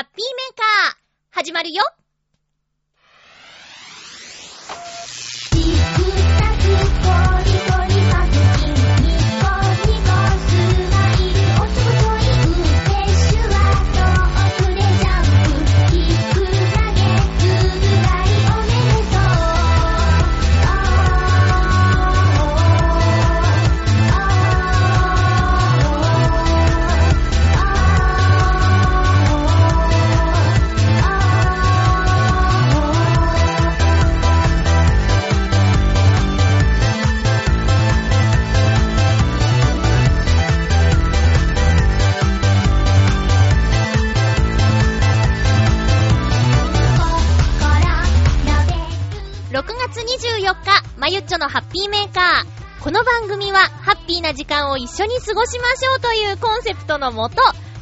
ハッピーメーカー、始まるよ。ゆっちょのハッピーメーカー。この番組は、ハッピーな時間を一緒に過ごしましょうというコンセプトのもと、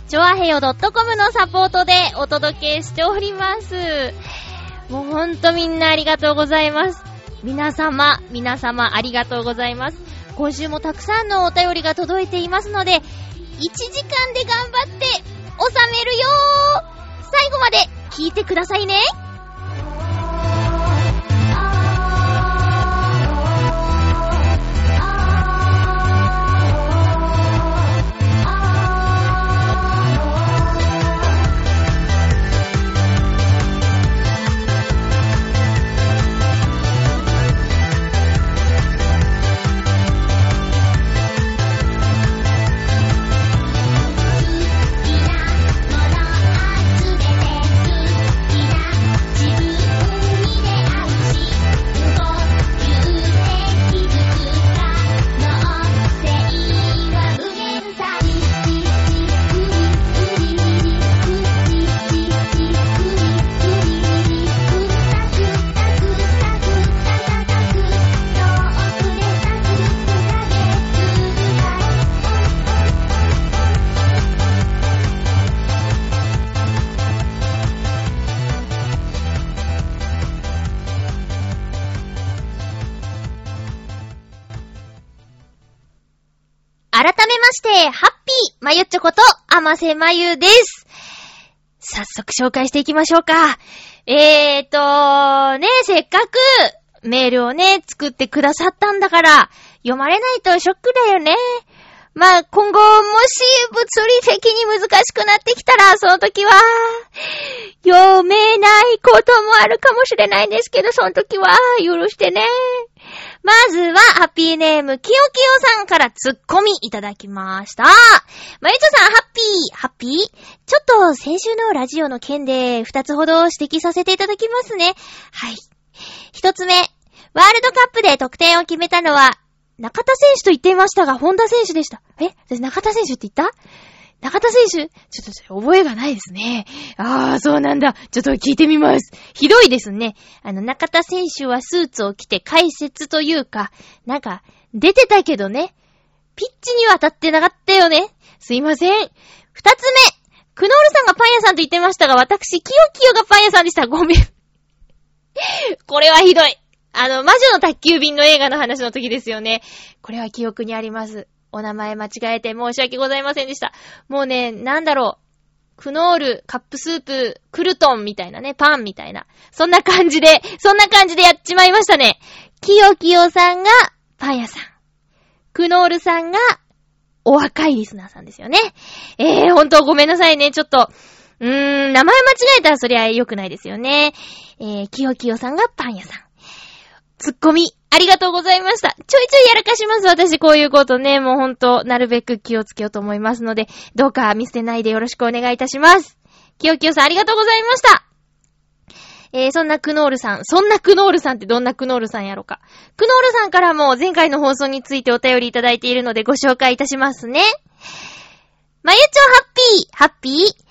ちょあへよ .com のサポートでお届けしております。もうほんとみんなありがとうございます。皆様、皆様ありがとうございます。今週もたくさんのお便りが届いていますので、1時間で頑張って収めるよ最後まで聞いてくださいねして、ハッピーまゆっちょこと、あませまゆです。早速紹介していきましょうか。えーと、ね、せっかくメールをね、作ってくださったんだから、読まれないとショックだよね。まあ、今後、もし物理的に難しくなってきたら、その時は、読めないこともあるかもしれないんですけど、その時は、許してね。まずは、ハッピーネーム、きよきよさんからツッコミいただきました。まゆちょさん、ハッピー、ハッピーちょっと、先週のラジオの件で、二つほど指摘させていただきますね。はい。一つ目、ワールドカップで得点を決めたのは、中田選手と言っていましたが、本田選手でした。え？私中田選手って言った？中田選手ちょっと覚えがないですね。ああ、そうなんだ。ちょっと聞いてみます。ひどいですね。あの、中田選手はスーツを着て解説というか、なんか、出てたけどね。ピッチには当たってなかったよね。すいません。二つ目。クノールさんがパン屋さんと言ってましたが、私、キヨキヨがパン屋さんでした。ごめん。これはひどい。あの、魔女の宅急便の映画の話の時ですよね。これは記憶にあります。お名前間違えて申し訳ございませんでした。もうね、なんだろう。クノール、カップスープ、クルトンみたいなね、パンみたいな。そんな感じで、そんな感じでやっちまいましたね。キヨキヨさんがパン屋さん。クノールさんがお若いリスナーさんですよね。えー、ほんとごめんなさいね。ちょっと、うーん、名前間違えたらそりゃ良くないですよね。えー、キヨキヨさんがパン屋さん。ツッコミ、ありがとうございました。ちょいちょいやらかします。私こういうことね、もうほんと、なるべく気をつけようと思いますので、どうか見捨てないでよろしくお願いいたします。きよきよさんありがとうございました。えー、そんなクノールさん、そんなクノールさんってどんなクノールさんやろか。クノールさんからも前回の放送についてお便りいただいているのでご紹介いたしますね。まゆちょハッピー、ハッピー。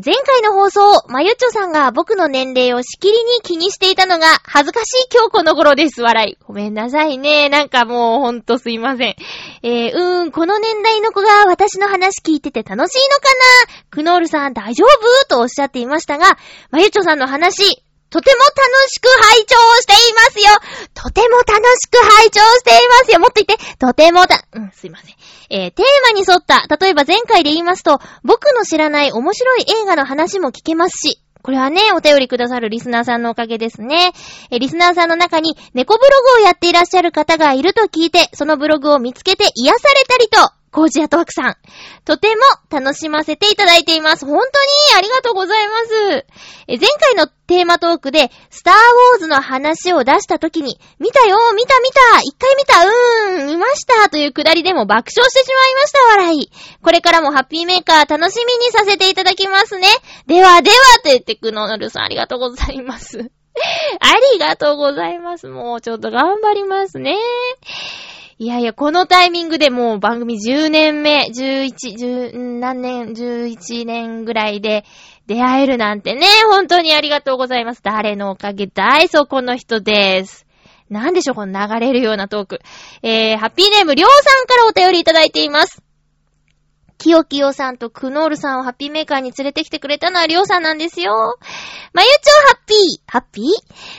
前回の放送、まゆちょさんが僕の年齢をしきりに気にしていたのが恥ずかしい今日この頃です。笑い。ごめんなさいね。なんかもうほんとすいません。えー、うーん、この年代の子が私の話聞いてて楽しいのかな？クノールさん大丈夫？とおっしゃっていましたが、まゆちょさんの話、とても楽しく拝聴していますよとても楽しく拝聴していますよもっと言ってとてもた、うん、すいません。えー、テーマに沿った、例えば前回で言いますと、僕の知らない面白い映画の話も聞けますし、これはね、お便りくださるリスナーさんのおかげですね。え、リスナーさんの中に猫ブログをやっていらっしゃる方がいると聞いて、そのブログを見つけて癒されたりと、コージアトワークさん。とても楽しませていただいています。本当にありがとうございます。え前回のテーマトークで、スターウォーズの話を出した時に、見たよ見た見た一回見たうーん見ましたというくだりでも爆笑してしまいました笑い。これからもハッピーメーカー楽しみにさせていただきますね。ではではって言ってくのるさんありがとうございます。ありがとうございます。もうちょっと頑張りますね。いやいや、このタイミングでもう番組10年目、11、10、何年、11年ぐらいで出会えるなんてね、本当にありがとうございます。誰のおかげだいそこの人です。なんでしょう、この流れるようなトーク。えー、ハッピーネーム、りょうさんからお便りいただいています。きよきよさんとクノールさんをハッピーメーカーに連れてきてくれたのはりょうさんなんですよ。まゆちょハッピーハッピー？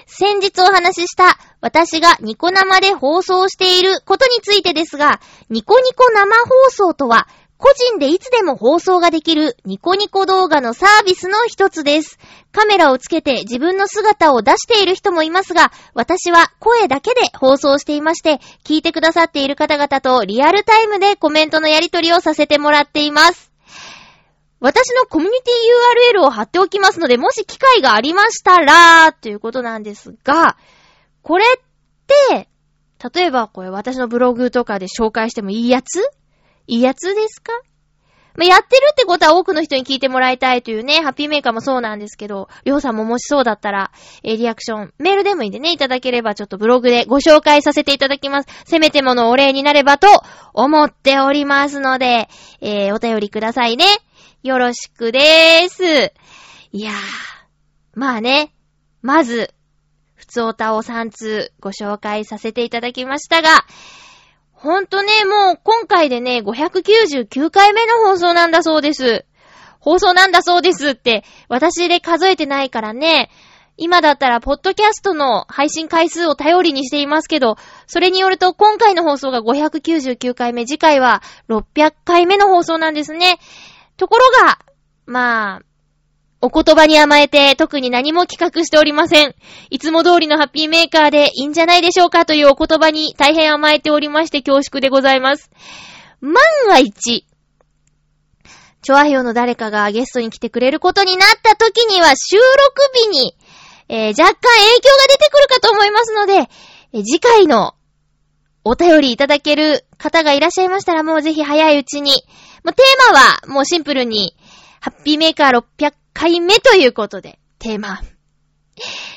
先日お話しした私がニコ生で放送していることについてですが、ニコニコ生放送とは個人でいつでも放送ができるニコニコ動画のサービスの一つです。カメラをつけて自分の姿を出している人もいますが、私は声だけで放送していまして、聞いてくださっている方々とリアルタイムでコメントのやり取りをさせてもらっています。私のコミュニティ URL を貼っておきますので、もし機会がありましたら、ということなんですが、これって、例えばこれ私のブログとかで紹介してもいいやつ？いいやつですか？まあ、やってるってことは多くの人に聞いてもらいたいというね、ハッピーメーカーもそうなんですけど、りょうさんももしそうだったら、えー、リアクション、メールでもいいんでね、いただければちょっとブログでご紹介させていただきます。せめてものお礼になればと思っておりますので、えー、お便りくださいね。よろしくでーす。いやー、まあね、まず、ふつおたを3通ご紹介させていただきましたが、ほんとね、もう今回でね、599回目の放送なんだそうです。放送なんだそうですって、私で数えてないからね、今だったら、ポッドキャストの配信回数を頼りにしていますけど、それによると、今回の放送が599回目、次回は600回目の放送なんですね。ところが、まあ、お言葉に甘えて特に何も企画しておりません。いつも通りのハッピーメーカーでいいんじゃないでしょうかというお言葉に大変甘えておりまして恐縮でございます。万が一、チョアヒョの誰かがゲストに来てくれることになった時には収録日に、えー、若干影響が出てくるかと思いますので、えー、次回のお便りいただける方がいらっしゃいましたらもうぜひ早いうちに。もうテーマはもうシンプルに、ハッピーメーカー600回目ということで、テーマ。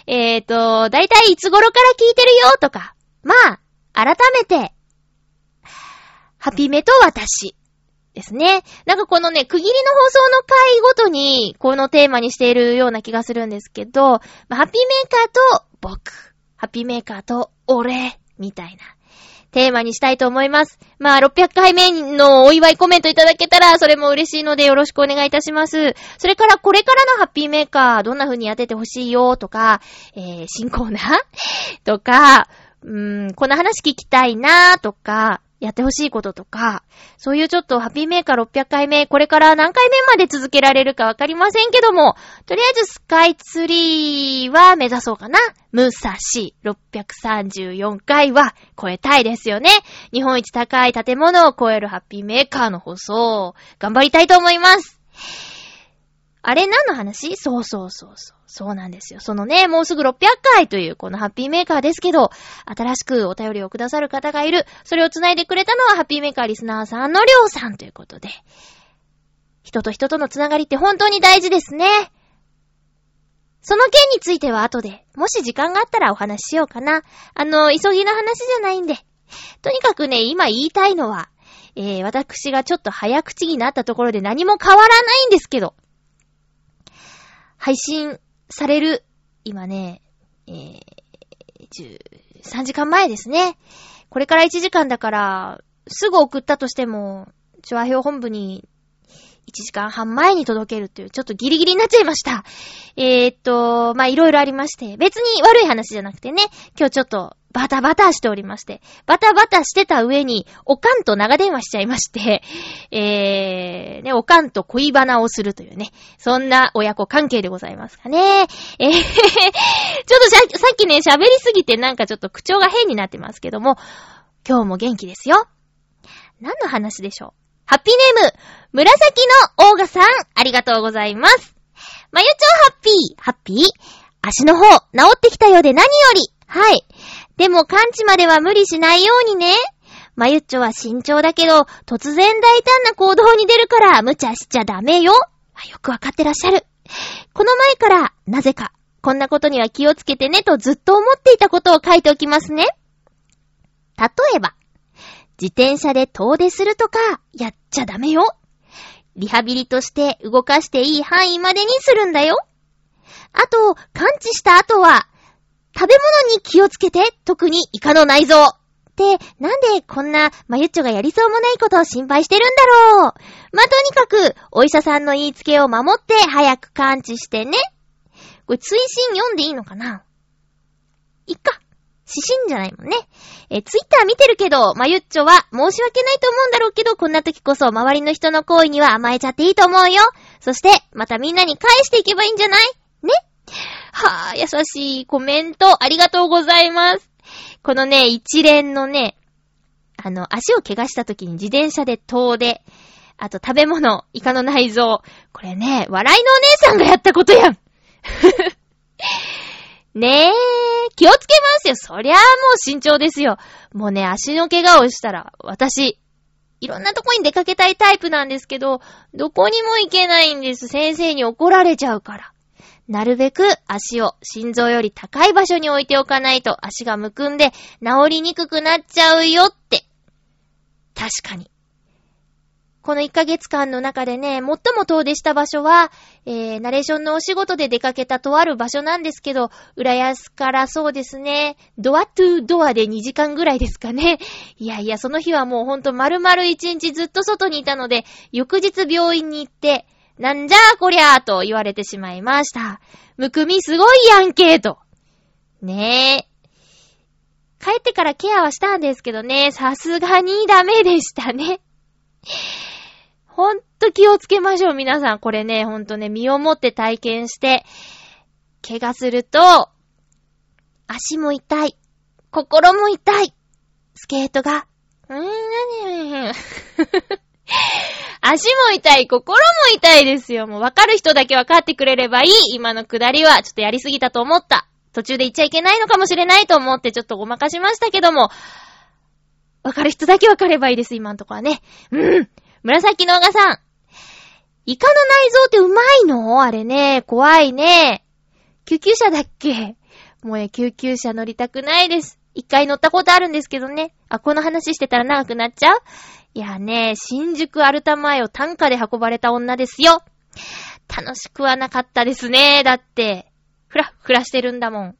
えっ、ー、と、だいたいいつ頃から聞いてるよとか、まあ、改めて、ハピメと私ですね。なんかこのね、区切りの放送の回ごとに、このテーマにしているような気がするんですけど、ハピメーカーと僕、ハピメーカーと俺、みたいな。テーマにしたいと思います。まあ、600回目のお祝いコメントいただけたら、それも嬉しいのでよろしくお願いいたします。それから、これからのハッピーメーカー、どんな風にやっててほしいよ、とか、えー、新コーナー？とか、うーん、この話聞きたいな、とか、やってほしいこととか、そういうちょっとハッピーメーカー600回目、これから何回目まで続けられるかわかりませんけども、とりあえずスカイツリーは目指そうかな。ムサシ634回は超えたいですよね。日本一高い建物を超えるハッピーメーカーの放送、頑張りたいと思います。あれ何の話？そうそうそうそう。そうなんですよ。そのね、もうすぐ600回というこのハッピーメーカーですけど、新しくお便りをくださる方がいる。それを繋いでくれたのはハッピーメーカーリスナーさんのりょうさんということで。人と人とのつながりって本当に大事ですね。その件については後で、もし時間があったらお話ししようかな。あの、急ぎの話じゃないんで。とにかくね、今言いたいのは、えー、私がちょっと早口になったところで何も変わらないんですけど、配信される、今ね、えー、13時間前ですね。これから1時間だから、すぐ送ったとしても、チュア表本部に1時間半前に届けるという、ちょっとギリギリになっちゃいました。えー、っと、まあ、いろいろありまして、別に悪い話じゃなくてね、今日ちょっとバタバタしておりまして、バタバタしてた上に、おかんと長電話しちゃいまして、えー、ね、おかんと恋バナをするというね、そんな親子関係でございますかね。えー、ちょっとさっきね、喋りすぎてなんかちょっと口調が変になってますけども、今日も元気ですよ。何の話でしょう？ハッピーネーム、紫のオーガさん、ありがとうございます。まゆちょハッピー、ハッピー足の方、治ってきたようで何より。はい。でも完治までは無理しないようにね。まゆっちょは慎重だけど、突然大胆な行動に出るから無茶しちゃダメよ。よくわかってらっしゃる。この前から、なぜか、こんなことには気をつけてねとずっと思っていたことを書いておきますね。例えば、自転車で遠出するとか、やっちゃダメよ。リハビリとして動かしていい範囲までにするんだよ。あと、感知した後は、食べ物に気をつけて、特にイカの内臓。って、なんでこんなまゆっちょがやりそうもないことを心配してるんだろう。まあ、とにかく、お医者さんの言いつけを守って早く感知してね。これ、追伸読んでいいのかな？いっか。指針じゃないもんね。え、ツイッター見てるけど、まゆっちょは申し訳ないと思うんだろうけど、こんな時こそ周りの人の行為には甘えちゃっていいと思うよ。そして、またみんなに返していけばいいんじゃない？ね？はぁ、優しいコメント、ありがとうございます。このね、一連のね、あの、足を怪我した時に自転車で遠出、あと食べ物、イカの内臓。これね、笑いのお姉さんがやったことやん。ねえ、気をつけますよ。そりゃあもう慎重ですよ。もうね、足の怪我をしたら、私、いろんなとこに出かけたいタイプなんですけど、どこにも行けないんです。先生に怒られちゃうから。なるべく足を心臓より高い場所に置いておかないと足がむくんで治りにくくなっちゃうよって。確かに。この1ヶ月間の中でね、最も遠出した場所は、えー、ナレーションのお仕事で出かけたとある場所なんですけど、浦安からそうですね、ドアトゥードアで2時間ぐらいですかね。いやいや、その日はもうほんと丸々1日ずっと外にいたので、翌日病院に行って、なんじゃーこりゃーと言われてしまいました。むくみすごいやんけーと。ねえ。帰ってからケアはしたんですけどね、さすがにダメでしたね。ほんと気をつけましょう、皆さん。これね、ほんとね、身をもって体験して、怪我すると、足も痛い、心も痛い、スケートが、うーん、なに 足も痛い、心も痛いですよ。もうわかる人だけわかってくれればいい。今のくだりは、ちょっとやりすぎたと思った。途中で言っちゃいけないのかもしれないと思って、ちょっとごまかしましたけども、わかる人だけわかればいいです、今のとこはね。うん。紫のおがさん。イカの内臓ってうまいの？あれね。怖いね。救急車だっけ？もうね、救急車乗りたくないです。一回乗ったことあるんですけどね。あ、この話してたら長くなっちゃう？いやね、新宿アルタ前を単価で運ばれた女ですよ。楽しくはなかったですね。だって、ふら、ふらしてるんだもん。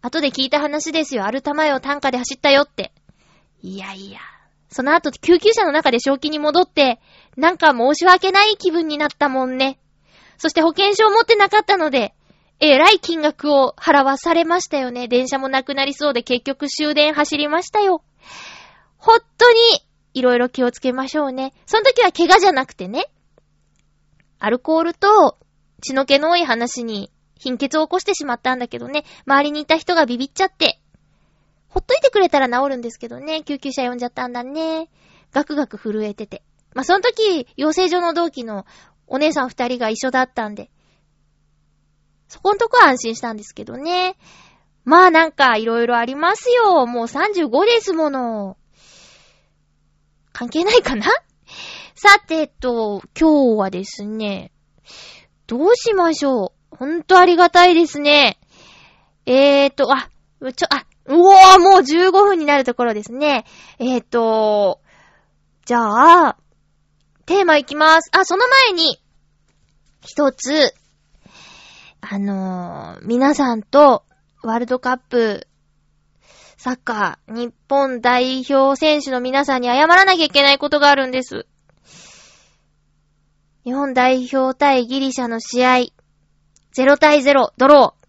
後で聞いた話ですよ。アルタ前を単価で走ったよって。いやいや。その後、救急車の中で正気に戻って、なんか申し訳ない気分になったもんね。そして保険証を持ってなかったので、えらい金額を払わされましたよね。電車もなくなりそうで結局終電走りましたよ。ほっとに、いろいろ気をつけましょうね。その時は怪我じゃなくてね。アルコールと血の気の多い話に貧血を起こしてしまったんだけどね。周りにいた人がビビっちゃって、ほっといてくれたら治るんですけどね。救急車呼んじゃったんだね。ガクガク震えてて。まあ、その時、養成所の同期のお姉さん二人が一緒だったんで、そこんとこは安心したんですけどね。まあなんかいろいろありますよ。もう35ですもの。関係ないかな？さて、えっと、今日はですね、どうしましょう。ほんとありがたいですね。えーと、あ、ちょ、あ、うおー、もう15分になるところですね。えっ、ー、と、じゃあ、テーマいきます。あ、その前に、一つ、あのー、皆さんとワールドカップ、サッカー、日本代表選手の皆さんに謝らなきゃいけないことがあるんです。日本代表対ギリシャの試合、0対0、ドロー。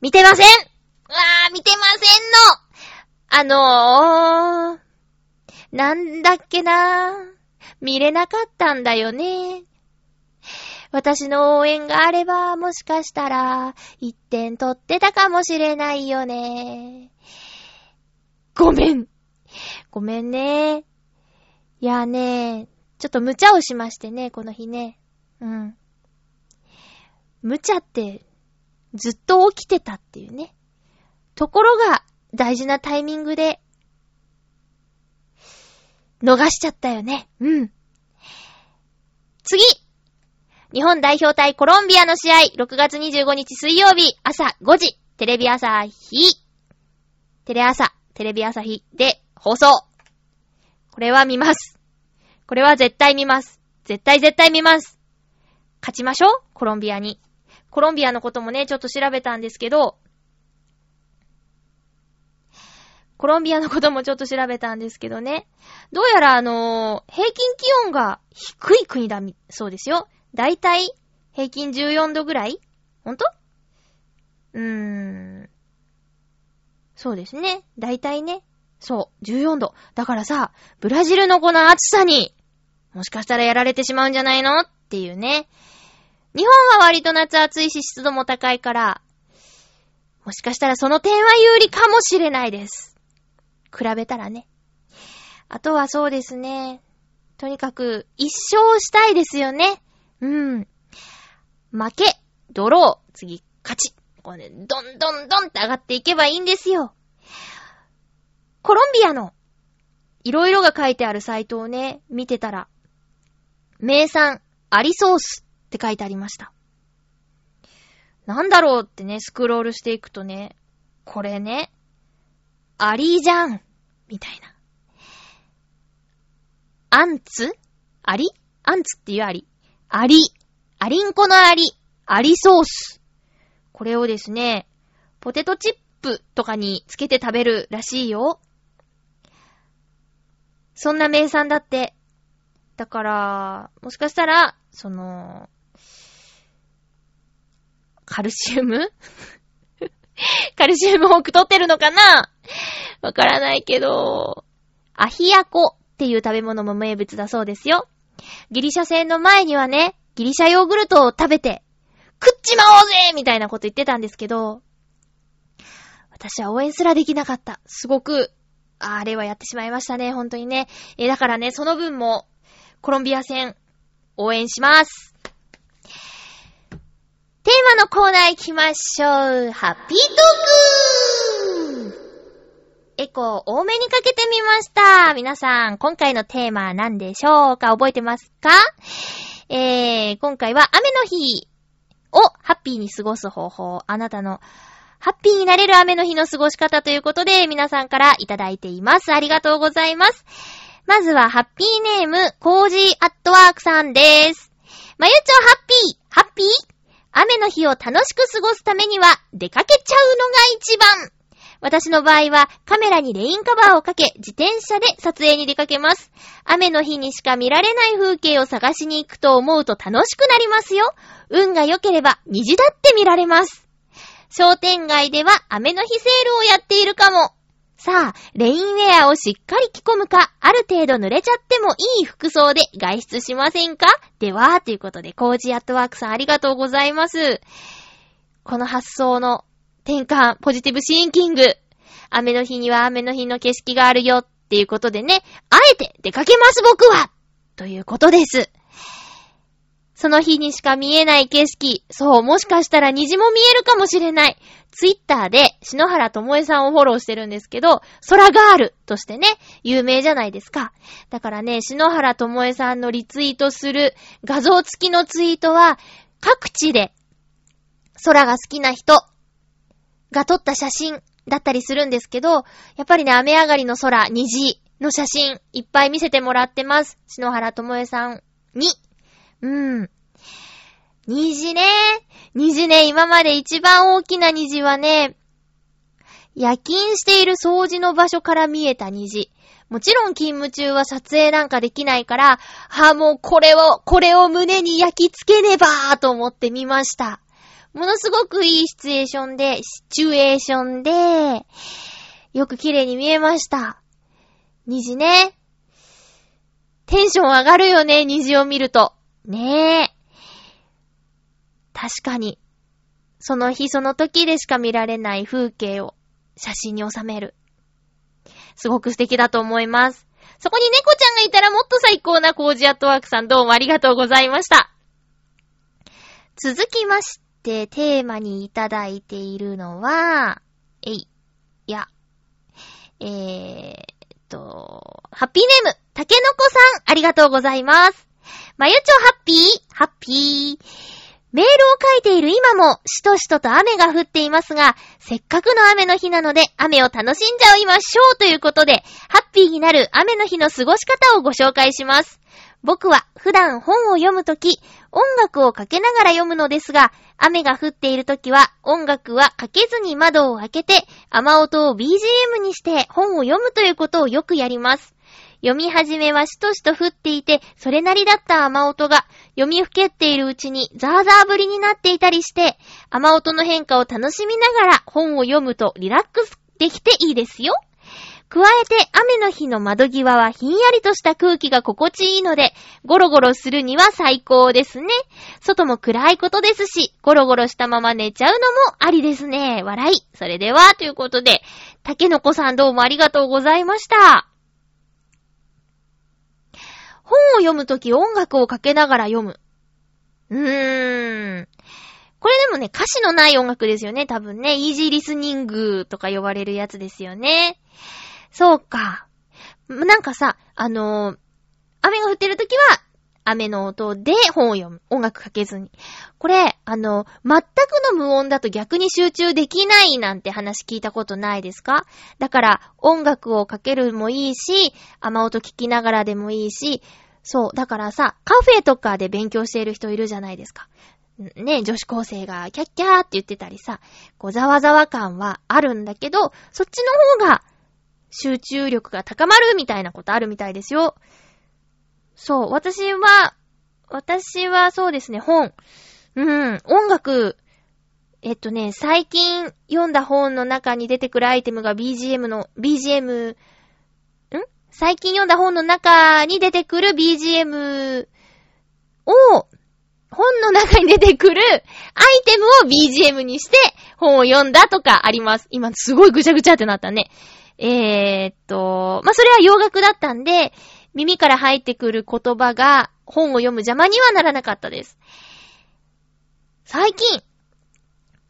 見てませんうわー、見てませんのあのー、なんだっけなー見れなかったんだよね。私の応援があれば、もしかしたら、一点取ってたかもしれないよね。ごめん。ごめんね。いやね、ちょっと無茶をしましてね、この日ね。うん。無茶って、ずっと起きてたっていうね。ところが、大事なタイミングで、逃しちゃったよね。うん。次日本代表対コロンビアの試合、6月25日水曜日、朝5時、テレビ朝日、テレ朝、テレビ朝日で放送。これは見ます。これは絶対見ます。絶対絶対見ます。勝ちましょうコロンビアに。コロンビアのこともね、ちょっと調べたんですけど、コロンビアのこともちょっと調べたんですけどね。どうやらあのー、平均気温が低い国だそうですよ。だいたい平均14度ぐらい？ほんとうーん。そうですね。だいたいね。そう、14度。だからさ、ブラジルのこの暑さに、もしかしたらやられてしまうんじゃないの？っていうね。日本は割と夏暑いし湿度も高いから、もしかしたらその点は有利かもしれないです。比べたらね。あとはそうですね。とにかく、一勝したいですよね。うん。負け、ドロー、次、勝ち。こうね、どんどんどんって上がっていけばいいんですよ。コロンビアの、いろいろが書いてあるサイトをね、見てたら、名産、アリソースって書いてありました。なんだろうってね、スクロールしていくとね、これね、アリじゃんみたいな。アンツ？アリ？アンツっていうアリ。アリ。アリンコのアリ。アリソース。これをですね、ポテトチップとかにつけて食べるらしいよ。そんな名産だって。だから、もしかしたら、その、カルシウム？カルシウム多く取ってるのかな？わからないけど、アヒヤコっていう食べ物も名物だそうですよ。ギリシャ戦の前にはね、ギリシャヨーグルトを食べて、食っちまおうぜみたいなこと言ってたんですけど、私は応援すらできなかった。すごく、あれはやってしまいましたね、本当にね。えだからね、その分も、コロンビア戦、応援します。テーマのコーナー行きましょう。ハッピートークエコー多めにかけてみました。皆さん、今回のテーマは何でしょうか？覚えてますか？えー、今回は雨の日をハッピーに過ごす方法、あなたのハッピーになれる雨の日の過ごし方ということで、皆さんからいただいています。ありがとうございます。まずは、ハッピーネーム、コージーアットワークさんです。まゆちょハッピー、ハッピー？雨の日を楽しく過ごすためには、出かけちゃうのが一番。私の場合はカメラにレインカバーをかけ自転車で撮影に出かけます。雨の日にしか見られない風景を探しに行くと思うと楽しくなりますよ。運が良ければ虹だって見られます。商店街では雨の日セールをやっているかも。さあ、レインウェアをしっかり着込むか、ある程度濡れちゃってもいい服装で外出しませんか？では、ということで、コージアットワークさんありがとうございます。この発想の転換、ポジティブシンキング。雨の日には雨の日の景色があるよっていうことでね、あえて出かけます僕はということです。その日にしか見えない景色、そう、もしかしたら虹も見えるかもしれない。ツイッターで篠原ともえさんをフォローしてるんですけど、空ガールとしてね、有名じゃないですか。だからね、篠原ともえさんのリツイートする画像付きのツイートは、各地で空が好きな人、が撮った写真だったりするんですけど、やっぱりね、雨上がりの空、虹の写真、いっぱい見せてもらってます。篠原ともえさんに。うん。虹ね。虹ね、今まで一番大きな虹はね、夜勤している掃除の場所から見えた虹。もちろん勤務中は撮影なんかできないから、ああ、もうこれを、これを胸に焼き付けねばーと思ってみました。ものすごくいいシチュエーションで、シチュエーションで、よく綺麗に見えました。虹ね。テンション上がるよね、虹を見ると。ねえ。確かに。その日その時でしか見られない風景を写真に収める。すごく素敵だと思います。そこに猫ちゃんがいたらもっと最高なコージアットワークさんどうもありがとうございました。続きまして、テーマにいただいているのは、えい、いや、えーと、ハッピーネーム、たけのこさん、ありがとうございます。まゆちょハッピー、ハッピー。メールを書いている今も、しとしとと雨が降っていますが、せっかくの雨の日なので、雨を楽しんじゃいましょうということで、ハッピーになる雨の日の過ごし方をご紹介します。僕は普段本を読むとき、音楽をかけながら読むのですが、雨が降っているときは音楽はかけずに窓を開けて、雨音を BGM にして本を読むということをよくやります。読み始めはしとしと降っていて、それなりだった雨音が、読みふけっているうちにザーザーぶりになっていたりして、雨音の変化を楽しみながら本を読むとリラックスできていいですよ。加えて雨の日の窓際はひんやりとした空気が心地いいので、ゴロゴロするには最高ですね。外も暗いことですし、ゴロゴロしたまま寝ちゃうのもありですね。笑い。それでは、ということで、竹の子さんどうもありがとうございました。本を読むとき音楽をかけながら読む。うーん。これでもね、歌詞のない音楽ですよね、多分ね。イージーリスニングとか呼ばれるやつですよね。そうか。なんかさ、あのー、雨が降ってるときは、雨の音で本を読む。音楽かけずに。これ、あの、全くの無音だと逆に集中できないなんて話聞いたことないですか？だから、音楽をかけるもいいし、雨音聞きながらでもいいし、そう、だからさ、カフェとかで勉強している人いるじゃないですか。ね、女子高生がキャッキャーって言ってたりさ、こうざわざわ感はあるんだけど、そっちの方が集中力が高まるみたいなことあるみたいですよ。そう、私は、私はそうですね、本。うん、音楽、えっとね、最近読んだ本の中に出てくるアイテムが BGM の、BGM、ん？最近読んだ本の中に出てくる BGM を、本の中に出てくるアイテムを BGM にして本を読んだとかあります。今すごいぐちゃぐちゃってなったね。えー、っと、まあ、それは洋楽だったんで、耳から入ってくる言葉が本を読む邪魔にはならなかったです。最近、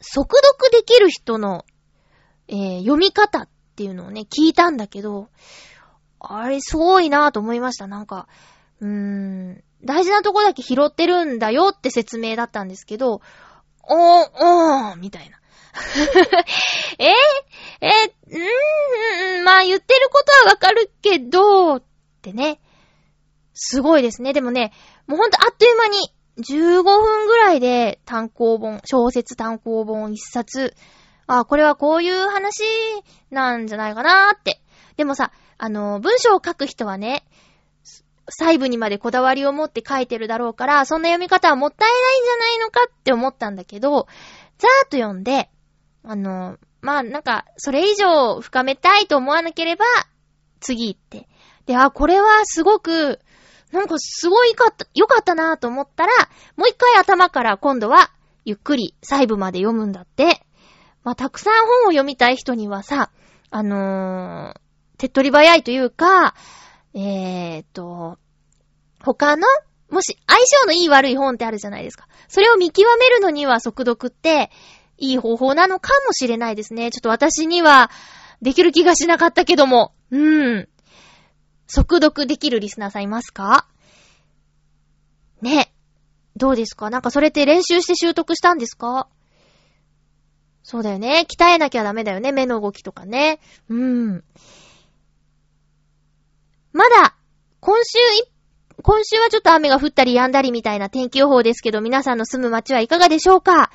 速読できる人の、えー、読み方っていうのをね、聞いたんだけど、あれ、すごいなぁと思いました。なんか、うーん、大事なとこだけ拾ってるんだよって説明だったんですけど、おー、おー、みたいな。え、えー、うー、まあ言ってることはわかるけど、ってね。すごいですね。でもね、もうほんとあっという間に15分ぐらいで単行本、小説単行本一冊。あ、これはこういう話なんじゃないかなーって。でもさ、あの、文章を書く人はね、細部にまでこだわりを持って書いてるだろうから、そんな読み方はもったいないんじゃないのかって思ったんだけど、ざーっと読んで、あの、まあ、なんか、それ以上深めたいと思わなければ、次行って。で、あ、これはすごく、なんかすごいかった、良かったなと思ったら、もう一回頭から今度は、ゆっくり細部まで読むんだって。まあ、たくさん本を読みたい人にはさ、あのー、手っ取り早いというか、えーと、他の、もし相性のいい悪い本ってあるじゃないですか。それを見極めるのには速読って、いい方法なのかもしれないですね。ちょっと私にはできる気がしなかったけども。うん。速読できるリスナーさんいますか？ね。どうですか？なんかそれって練習して習得したんですか？そうだよね。鍛えなきゃダメだよね。目の動きとかね。うん。まだ、今週今週はちょっと雨が降ったり止んだりみたいな天気予報ですけど、皆さんの住む街はいかがでしょうか？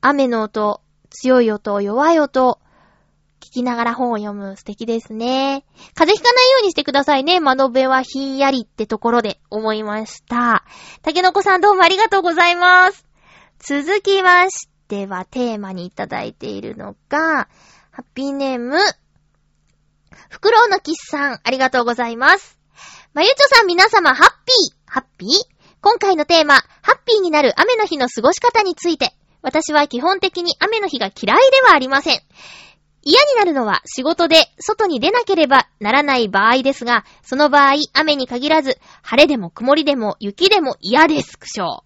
雨の音、強い音、弱い音、聞きながら本を読む素敵ですね。風邪ひかないようにしてくださいね。窓辺はひんやりってところで思いました。竹の子さんどうもありがとうございます。続きましてはテーマにいただいているのが、ハッピーネーム、フクロウのキスさん、ありがとうございます。まゆちょさん皆様、ハッピーハッピー今回のテーマ、ハッピーになる雨の日の過ごし方について、私は基本的に雨の日が嫌いではありません。嫌になるのは仕事で外に出なければならない場合ですが、その場合、雨に限らず、晴れでも曇りでも雪でも嫌です、苦笑。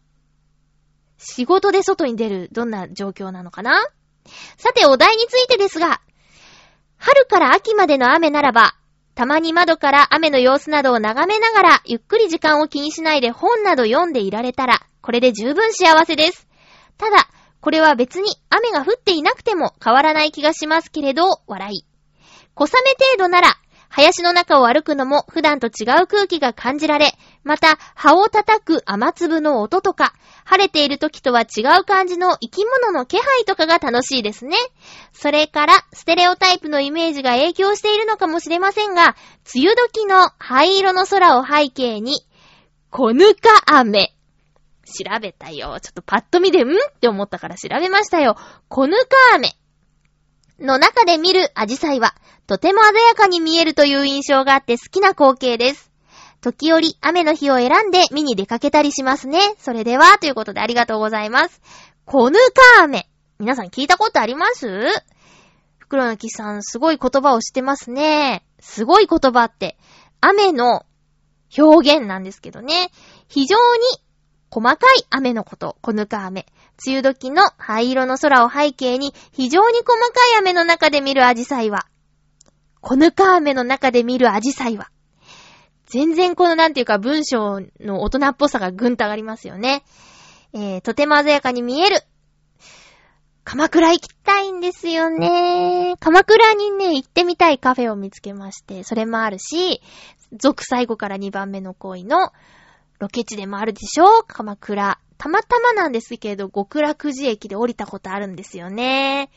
仕事で外に出る、どんな状況なのかな？さて、お題についてですが、春から秋までの雨ならば、たまに窓から雨の様子などを眺めながら、ゆっくり時間を気にしないで本など読んでいられたら、これで十分幸せです。ただ、これは別に雨が降っていなくても変わらない気がしますけれど、笑い。小雨程度なら、林の中を歩くのも普段と違う空気が感じられ、また、葉を叩く雨粒の音とか、晴れている時とは違う感じの生き物の気配とかが楽しいですね。それから、ステレオタイプのイメージが影響しているのかもしれませんが、梅雨時の灰色の空を背景に、小ぬか雨調べたよ。ちょっとパッと見で、ん？って思ったから調べましたよ。コヌカーメの中で見るアジサイは、とても鮮やかに見えるという印象があって好きな光景です。時折、雨の日を選んで見に出かけたりしますね。それでは、ということでありがとうございます。コヌカーメ。皆さん聞いたことあります？袋の木さん、すごい言葉を知ってますね。すごい言葉って、雨の表現なんですけどね。非常に細かい雨のこと、こぬか雨。梅雨時の灰色の空を背景に、非常に細かい雨の中で見るアジサイは、こぬか雨の中で見るアジサイは、全然このなんていうか文章の大人っぽさがぐんと上がりますよね。えー、とても鮮やかに見える。鎌倉行きたいんですよね。鎌倉にね、行ってみたいカフェを見つけまして、それもあるし、続最後から2番目の恋のロケ地でもあるでしょ？鎌倉。たまたまなんですけど、極楽寺駅で降りたことあるんですよね。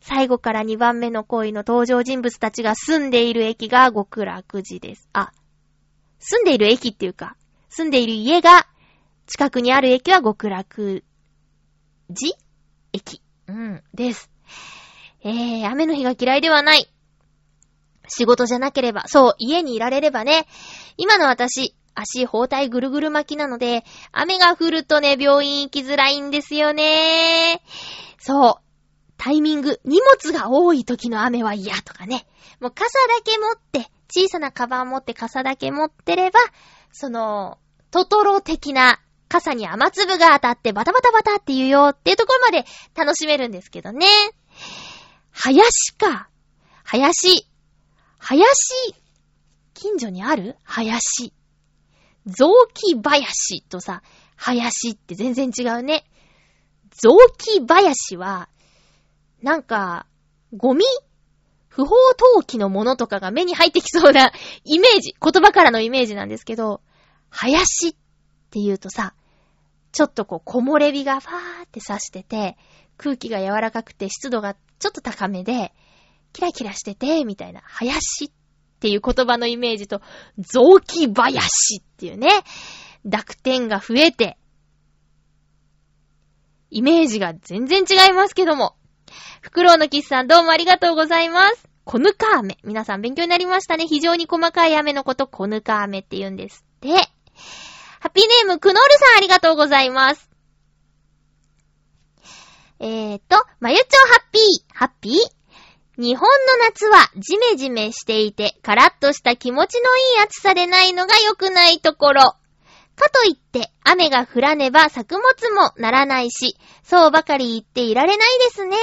最後から2番目の恋の登場人物たちが住んでいる駅が極楽寺です。あ、住んでいる駅っていうか、住んでいる家が近くにある駅は極楽寺駅。うん、です。えー、雨の日が嫌いではない。仕事じゃなければ、そう、家にいられればね。今の私、足包帯ぐるぐる巻きなので、雨が降るとね、病院行きづらいんですよね。そう。タイミング、荷物が多い時の雨は嫌とかね。もう傘だけ持って、小さなカバン持って傘だけ持ってれば、その、トトロ的な傘に雨粒が当たってバタバタバタって言うよっていうところまで楽しめるんですけどね。林か。林。林。近所にある？林。雑木林とさ、林って全然違うね。雑木林は、なんか、ゴミ？不法投棄のものとかが目に入ってきそうな イメージ、言葉からのイメージなんですけど、林って言うとさ、ちょっとこう木漏れ日がファーって刺してて、空気が柔らかくて湿度がちょっと高めで、キラキラしてて、みたいな、林ってっていう言葉のイメージと、雑木林っていうね、濁点が増えて、イメージが全然違いますけども。フクロウのキスさんどうもありがとうございます。コヌカ雨。皆さん勉強になりましたね。非常に細かい雨のこと、コヌカ雨って言うんですって。ハッピーネーム、クノールさんありがとうございます。えーと、まゆちょハッピー、ハッピー？日本の夏はジメジメしていて、カラッとした気持ちのいい暑さでないのが良くないところ。かといって、雨が降らねば作物もならないし、そうばかり言っていられないですね。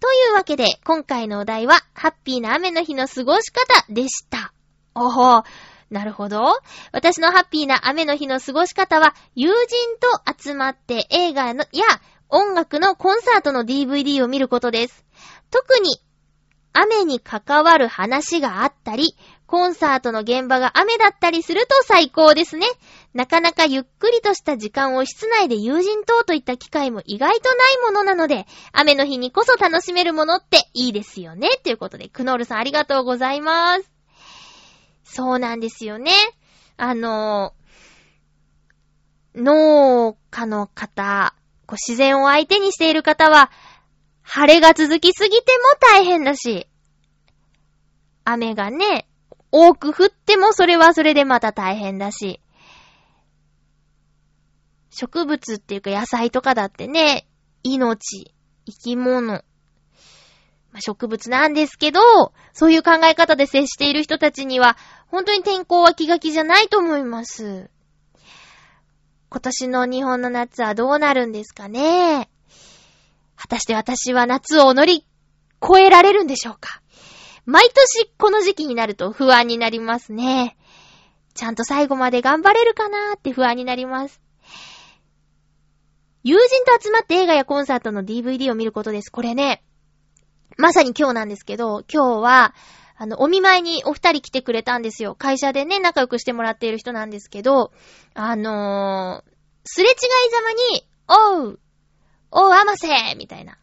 というわけで、今回のお題は、ハッピーな雨の日の過ごし方でした。おほなるほど。私のハッピーな雨の日の過ごし方は、友人と集まって映画のや音楽のコンサートの DVD を見ることです。特に雨に関わる話があったり、コンサートの現場が雨だったりすると最高ですね。なかなかゆっくりとした時間を室内で友人等といった機会も意外とないものなので、雨の日にこそ楽しめるものっていいですよね。ということで、クノールさんありがとうございます。そうなんですよね。あの、農家の方、自然を相手にしている方は、晴れが続きすぎても大変だし、雨がね、多く降ってもそれはそれでまた大変だし、植物っていうか野菜とかだってね、命、生き物、まあ、植物なんですけど、そういう考え方で接している人たちには、本当に天候は気が気じゃないと思います。今年の日本の夏はどうなるんですかね。果たして私は夏を乗り越えられるんでしょうか？毎年この時期になると不安になりますね。ちゃんと最後まで頑張れるかなーって不安になります。友人と集まって映画やコンサートの DVD を見ることです。これね、まさに今日なんですけど、今日は、あの、お見舞いにお二人来てくれたんですよ。会社でね、仲良くしてもらっている人なんですけど、あのー、すれ違いざまに、おう、おう、あませみたいな。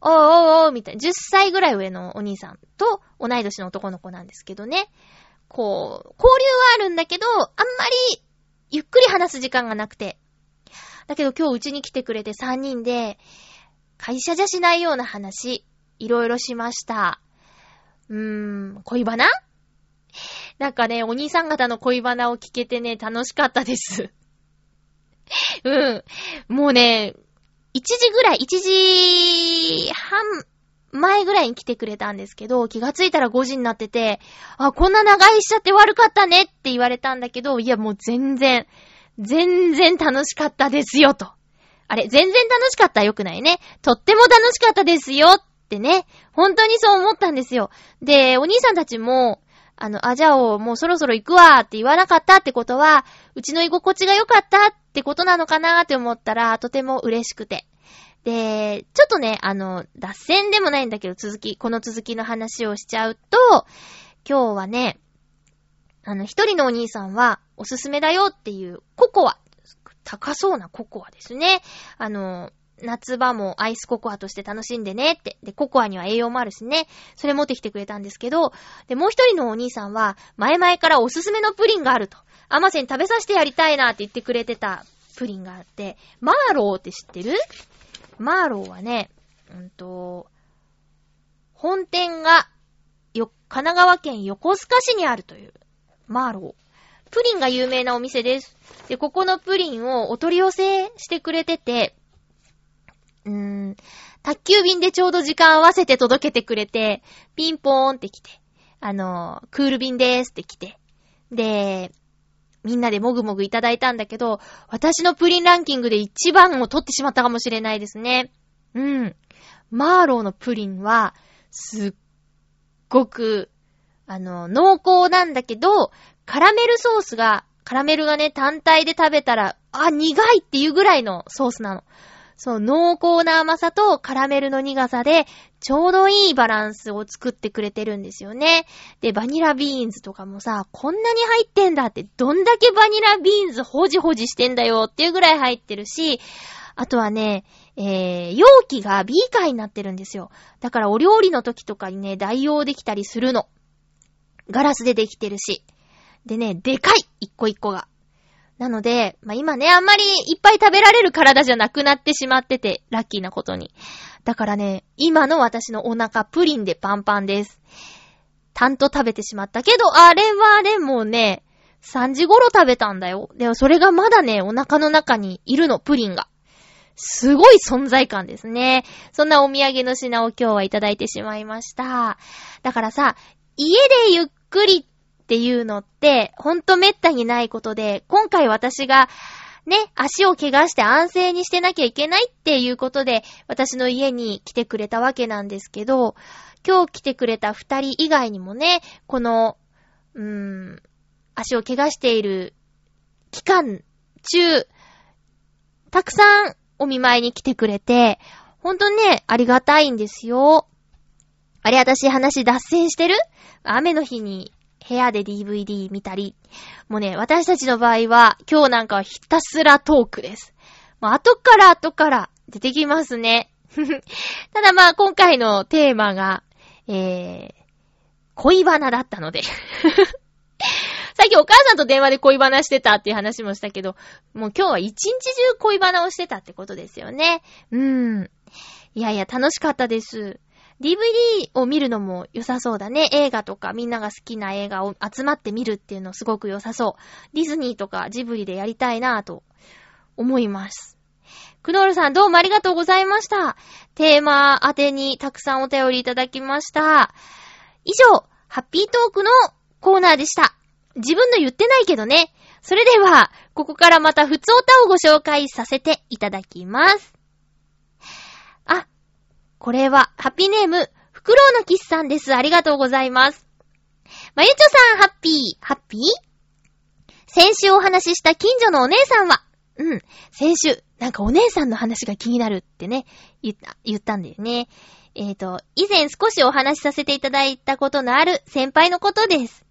おうおうおうみたいな。10歳ぐらい上のお兄さんと同い年の男の子なんですけどね。こう、交流はあるんだけど、あんまりゆっくり話す時間がなくて。だけど今日うちに来てくれて3人で、会社じゃしないような話、いろいろしました。うーん、恋バナ？なんかね、お兄さん方の恋バナを聞けてね、楽しかったです。うん。もうね、1時ぐらい、1時半前ぐらいに来てくれたんですけど、気がついたら5時になってて、あ、こんな長いしちゃって悪かったねって言われたんだけど、いやもう全然、全然楽しかったですよと。あれ、全然楽しかったよくないね。とっても楽しかったですよってね。本当にそう思ったんですよ。で、お兄さんたちも、あの、あ、じゃあもうそろそろ行くわって言わなかったってことは、うちの居心地が良かったってことなのかなって思ったら、とても嬉しくて。で、ちょっとね、あの、脱線でもないんだけど、続き、この続きの話をしちゃうと、今日はね、あの、一人のお兄さんは、おすすめだよっていうココア。高そうなココアですね。あの、夏場もアイスココアとして楽しんでねって。で、ココアには栄養もあるしね。それ持ってきてくれたんですけど、で、もう一人のお兄さんは、前々からおすすめのプリンがあると。アマセン食べさせてやりたいなって言ってくれてたプリンがあって、マーローって知ってる？マーローはね、うんと、本店が、よ、神奈川県横須賀市にあるという、マーロー。プリンが有名なお店です。で、ここのプリンをお取り寄せしてくれてて、うーん、宅急便でちょうど時間合わせて届けてくれて、ピンポーンって来て、あの、クール便でーすって来て、で、みんなでもぐもぐいただいたんだけど、私のプリンランキングで一番を取ってしまったかもしれないですね。うん。マーローのプリンは、すっごく、あの、濃厚なんだけど、カラメルソースが、カラメルがね、単体で食べたら、あ、苦いっていうぐらいのソースなの。そう、濃厚な甘さとカラメルの苦さで、ちょうどいいバランスを作ってくれてるんですよね。で、バニラビーンズとかもさ、こんなに入ってんだって、どんだけバニラビーンズほじほじしてんだよっていうぐらい入ってるし、あとはね、えー、容器がビーカーになってるんですよ。だからお料理の時とかにね、代用できたりするの。ガラスでできてるし。でね、でかい一個一個が。なので、まあ、今ね、あんまりいっぱい食べられる体じゃなくなってしまってて、ラッキーなことに。だからね、今の私のお腹プリンでパンパンです。たんと食べてしまったけど、あれはでもね、3時頃食べたんだよ。でもそれがまだね、お腹の中にいるの、プリンが。すごい存在感ですね。そんなお土産の品を今日はいただいてしまいました。だからさ、家でゆっくりっていうのって、ほんとめったにないことで、今回私が、ね、足を怪我して安静にしてなきゃいけないっていうことで、私の家に来てくれたわけなんですけど、今日来てくれた二人以外にもね、この、うーん、足を怪我している期間中、たくさんお見舞いに来てくれて、ほんとね、ありがたいんですよ。あれ、私話脱線してる？雨の日に部屋で DVD 見たり。もうね、私たちの場合は、今日なんかはひたすらトークです。もう後から後から出てきますね。ただまあ、今回のテーマが、えー、恋バナだったのでさっきお母さんと電話で恋バナしてたっていう話もしたけど、もう今日は一日中恋バナをしてたってことですよね。うーん。いやいや、楽しかったです。DVD を見るのも良さそうだね。映画とかみんなが好きな映画を集まって見るっていうのすごく良さそう。ディズニーとかジブリでやりたいなぁと思います。クノールさんどうもありがとうございました。テーマ宛てにたくさんお便りいただきました。以上、ハッピートークのコーナーでした。自分の言ってないけどね。それでは、ここからまた普通歌をご紹介させていただきます。これは、ハッピーネーム、フクロウのキスさんです。ありがとうございます。まゆちょさん、ハッピー、ハッピー？先週お話しした近所のお姉さんは、うん、先週、なんかお姉さんの話が気になるってね、言った、言ったんだよね。えっ、ー、と、以前少しお話しさせていただいたことのある先輩のことです。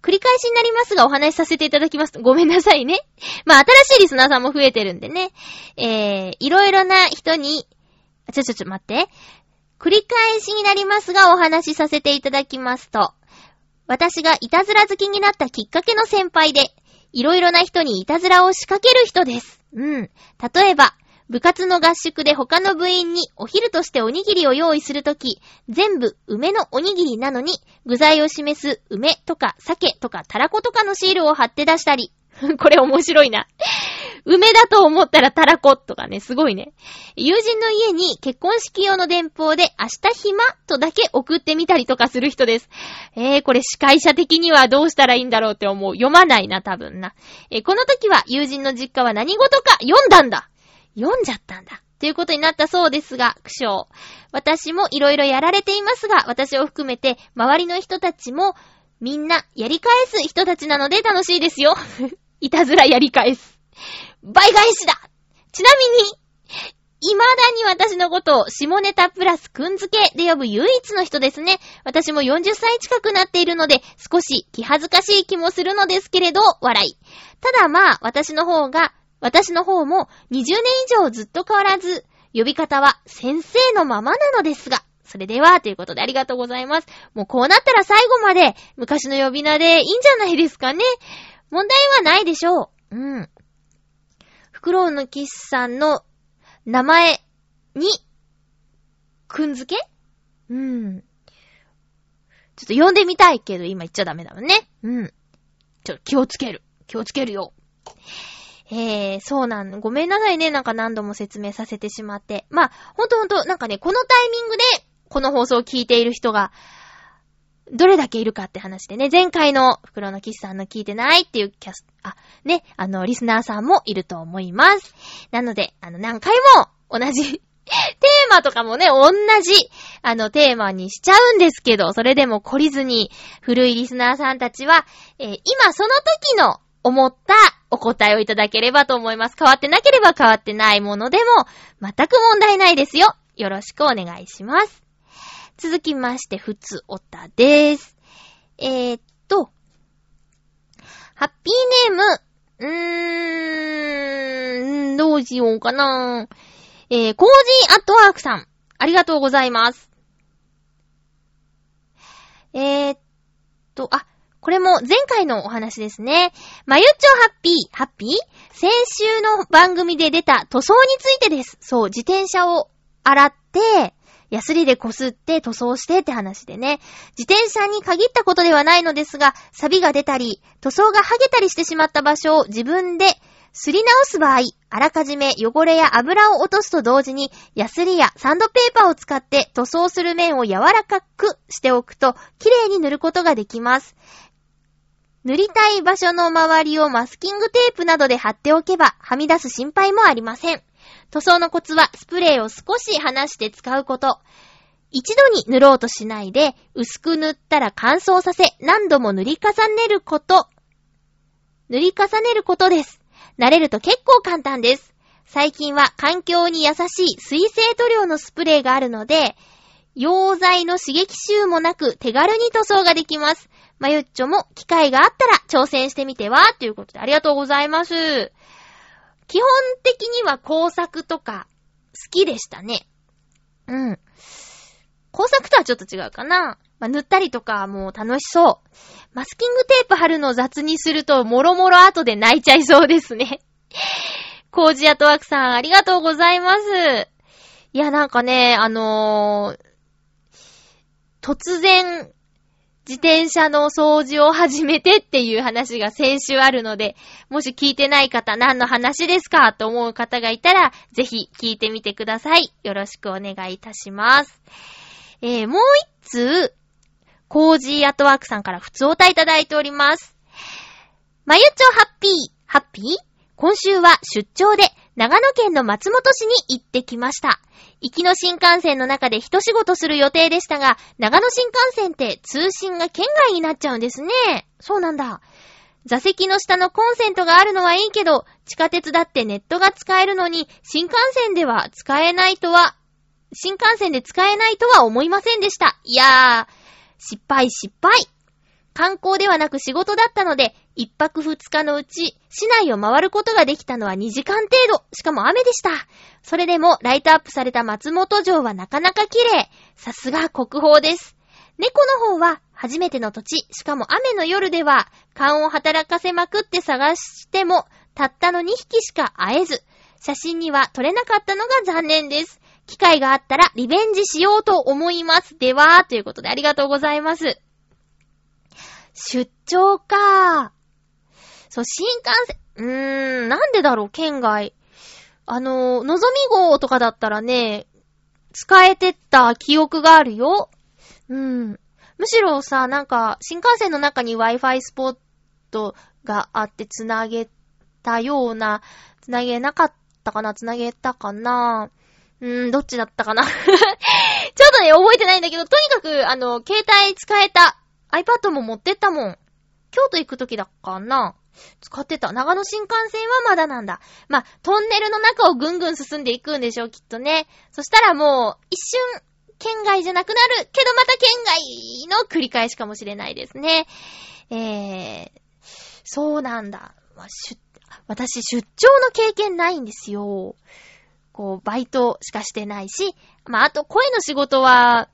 繰り返しになりますがお話しさせていただきます。ごめんなさいね。まあ、新しいリスナーさんも増えてるんでね。えー、いろいろな人に、ちょちょちょ待って。繰り返しになりますがお話しさせていただきますと、私がいたずら好きになったきっかけの先輩で、いろいろな人にいたずらを仕掛ける人です。うん。例えば、部活の合宿で他の部員にお昼としておにぎりを用意するとき、全部梅のおにぎりなのに、具材を示す梅とか鮭とかたらことかのシールを貼って出したり。これ面白いな。梅だと思ったらたらことかね、すごいね。友人の家に結婚式用の電報で明日暇とだけ送ってみたりとかする人です。えー、これ司会者的にはどうしたらいいんだろうって思う。読まないな、多分な。えー、この時は友人の実家は何事か読んだんだ。読んじゃったんだ。ということになったそうですが、苦笑。私もいろいろやられていますが、私を含めて、周りの人たちも、みんな、やり返す人たちなので楽しいですよ。いたずらやり返す。倍返しだちなみに、未だに私のことを下ネタプラスくんづけで呼ぶ唯一の人ですね。私も40歳近くなっているので、少し気恥ずかしい気もするのですけれど、笑い。ただまあ、私の方が私の方も20年以上ずっと変わらず、呼び方は先生のままなのですが、それでは、ということでありがとうございます。もうこうなったら最後まで昔の呼び名でいいんじゃないですかね。問題はないでしょう。うん。フクロウのキスさんの名前に、くんづけ？うん。ちょっと呼んでみたいけど今言っちゃダメだもんね。うん。ちょっと気をつける。気をつけるよ。えー、そうなん、ごめんなさいね、なんか何度も説明させてしまって。まあ、ほんとほんと、なんかね、このタイミングで、この放送を聞いている人が、どれだけいるかって話でね、前回の袋のキスさんの聞いてないっていうキャス、あ、ね、あの、リスナーさんもいると思います。なので、あの、何回も同じ テーマとかもね、同じ、あの、テーマにしちゃうんですけど、それでも懲りずに、古いリスナーさんたちは、えー、今その時の思ったお答えをいただければと思います。変わってなければ変わってないものでも、全く問題ないですよ。よろしくお願いします。続きまして、ふつおたです。えー、っと、ハッピーネーム、うーん、どうしようかな。えー、コージーアットワークさん、ありがとうございます。えー、っと、あ、これも前回のお話ですね。まゆっちょハッピー、ハッピー？先週の番組で出た塗装についてです。そう、自転車を洗って、ヤスリでこすって塗装してって話でね。自転車に限ったことではないのですが、錆が出たり、塗装が剥げたりしてしまった場所を自分ですり直す場合、あらかじめ汚れや油を落とすと同時に、ヤスリやサンドペーパーを使って塗装する面を柔らかくしておくと、綺麗に塗ることができます。塗りたい場所の周りをマスキングテープなどで貼っておけば、はみ出す心配もありません。塗装のコツは、スプレーを少し離して使うこと。一度に塗ろうとしないで、薄く塗ったら乾燥させ、何度も塗り重ねること。塗り重ねることです。慣れると結構簡単です。最近は環境に優しい水性塗料のスプレーがあるので、溶剤の刺激臭もなく手軽に塗装ができます。まゆっちょも機会があったら挑戦してみては？ということでありがとうございます。基本的には工作とか好きでしたね。うん。工作とはちょっと違うかな。まあ、塗ったりとかもう楽しそう。マスキングテープ貼るの雑にすると、もろもろ後で泣いちゃいそうですね。コージアトワークさん、ありがとうございます。いや、なんかね、あのー、突然、自転車の掃除を始めてっていう話が先週あるので、もし聞いてない方、何の話ですかと思う方がいたら、ぜひ聞いてみてください。よろしくお願いいたします。えー、もう一通、コージーアトワークさんから普通おたいただいております。まゆちょハッピー、ハッピー？今週は出張で長野県の松本市に行ってきました。行きの新幹線の中で一仕事する予定でしたが、長野新幹線って通信が県外になっちゃうんですね。そうなんだ。座席の下のコンセントがあるのはいいけど、地下鉄だってネットが使えるのに、新幹線では使えないとは、新幹線で使えないとは思いませんでした。いやー、失敗失敗。観光ではなく仕事だったので、一泊二日のうち、市内を回ることができたのは2時間程度。しかも雨でした。それでも、ライトアップされた松本城はなかなか綺麗。さすが国宝です。猫の方は、初めての土地、しかも雨の夜では、勘を働かせまくって探しても、たったの2匹しか会えず、写真には撮れなかったのが残念です。機会があったらリベンジしようと思います。では、ということでありがとうございます。出張か。そう、新幹線、うーん、なんでだろう、県外。あの、のぞみ号とかだったらね、使えてった記憶があるよ。うん。むしろさ、なんか、新幹線の中に Wi-Fi スポットがあって繋げたような、繋げなかったかな繋げたかなうーん、どっちだったかな ちょっとね、覚えてないんだけど、とにかく、あの、携帯使えた。iPad も持ってったもん。京都行くときだかな使ってた。長野新幹線はまだなんだ。まあ、トンネルの中をぐんぐん進んでいくんでしょう、きっとね。そしたらもう、一瞬、県外じゃなくなるけどまた県外の繰り返しかもしれないですね。えー、そうなんだ。私、出張の経験ないんですよ。こう、バイトしかしてないし、まあ、あと声の仕事は、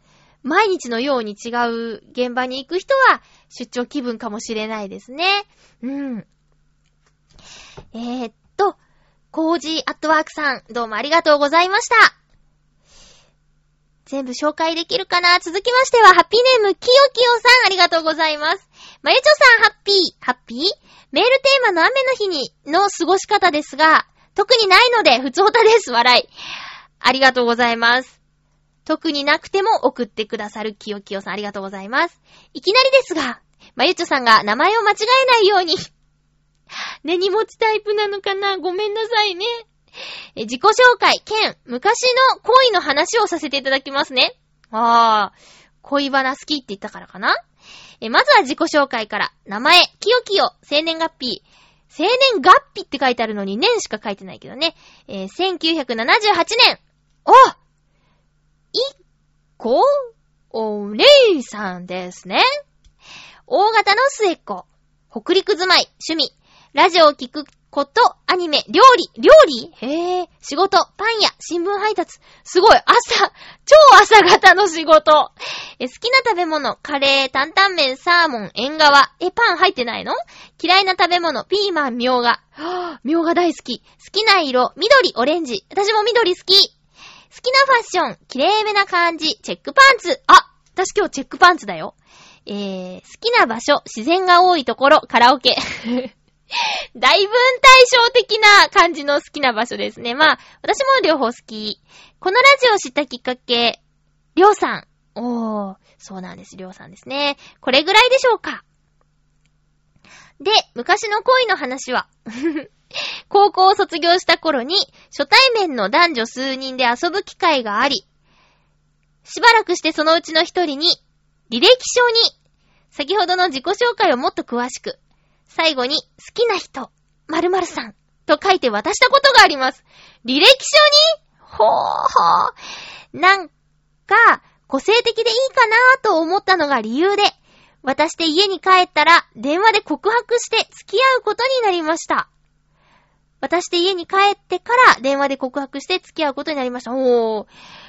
毎日のように違う現場に行く人は出張気分かもしれないですね。うん。えー、っと、コージーアットワークさん、どうもありがとうございました。全部紹介できるかな？続きましては、ハッピーネーム、キヨキヨさん、ありがとうございます。まゆちょさん、ハッピー、ハッピー？メールテーマの雨の日に、の過ごし方ですが、特にないので、ふつおたです、笑い。ありがとうございます。特になくても送ってくださるきよきよさんありがとうございます。いきなりですが、まゆちょさんが名前を間違えないように 根に持ちタイプなのかな？ごめんなさいね。え自己紹介、兼、昔の恋の話をさせていただきますね。あー、恋バナ好きって言ったからかな？えまずは自己紹介から。名前、きよきよ、生年月日。生年月日って書いてあるのに年しか書いてないけどね。えー、1978年。おこおれいさんですね。大型の末っ子。北陸住まい、趣味。ラジオを聞くこと、アニメ、料理、料理？へえ、仕事、パン屋、新聞配達。すごい、朝、超朝型の仕事。え、好きな食べ物、カレー、担々麺、サーモン、縁側。え、パン入ってないの？嫌いな食べ物、ピーマン、みょうが。はぁ、みょうが大好き。好きな色、緑、オレンジ。私も緑好き。好きなファッション、綺麗めな感じ、チェックパンツ。あ私今日チェックパンツだよ。えー、好きな場所、自然が多いところ、カラオケ。大分対照的な感じの好きな場所ですね。まあ、私も両方好き。このラジオを知ったきっかけ、りょうさん。おー、そうなんです、りょうさんですね。これぐらいでしょうか。で、昔の恋の話は 高校を卒業した頃に、初対面の男女数人で遊ぶ機会があり、しばらくしてそのうちの一人に、履歴書に、先ほどの自己紹介をもっと詳しく、最後に、好きな人、〇〇さん、と書いて渡したことがあります。履歴書に？ほーほー。なんか、個性的でいいかなーと思ったのが理由で、渡して家に帰ったら電話で告白して付き合うことになりました。渡して家に帰ってから電話で告白して付き合うことになりました。おー。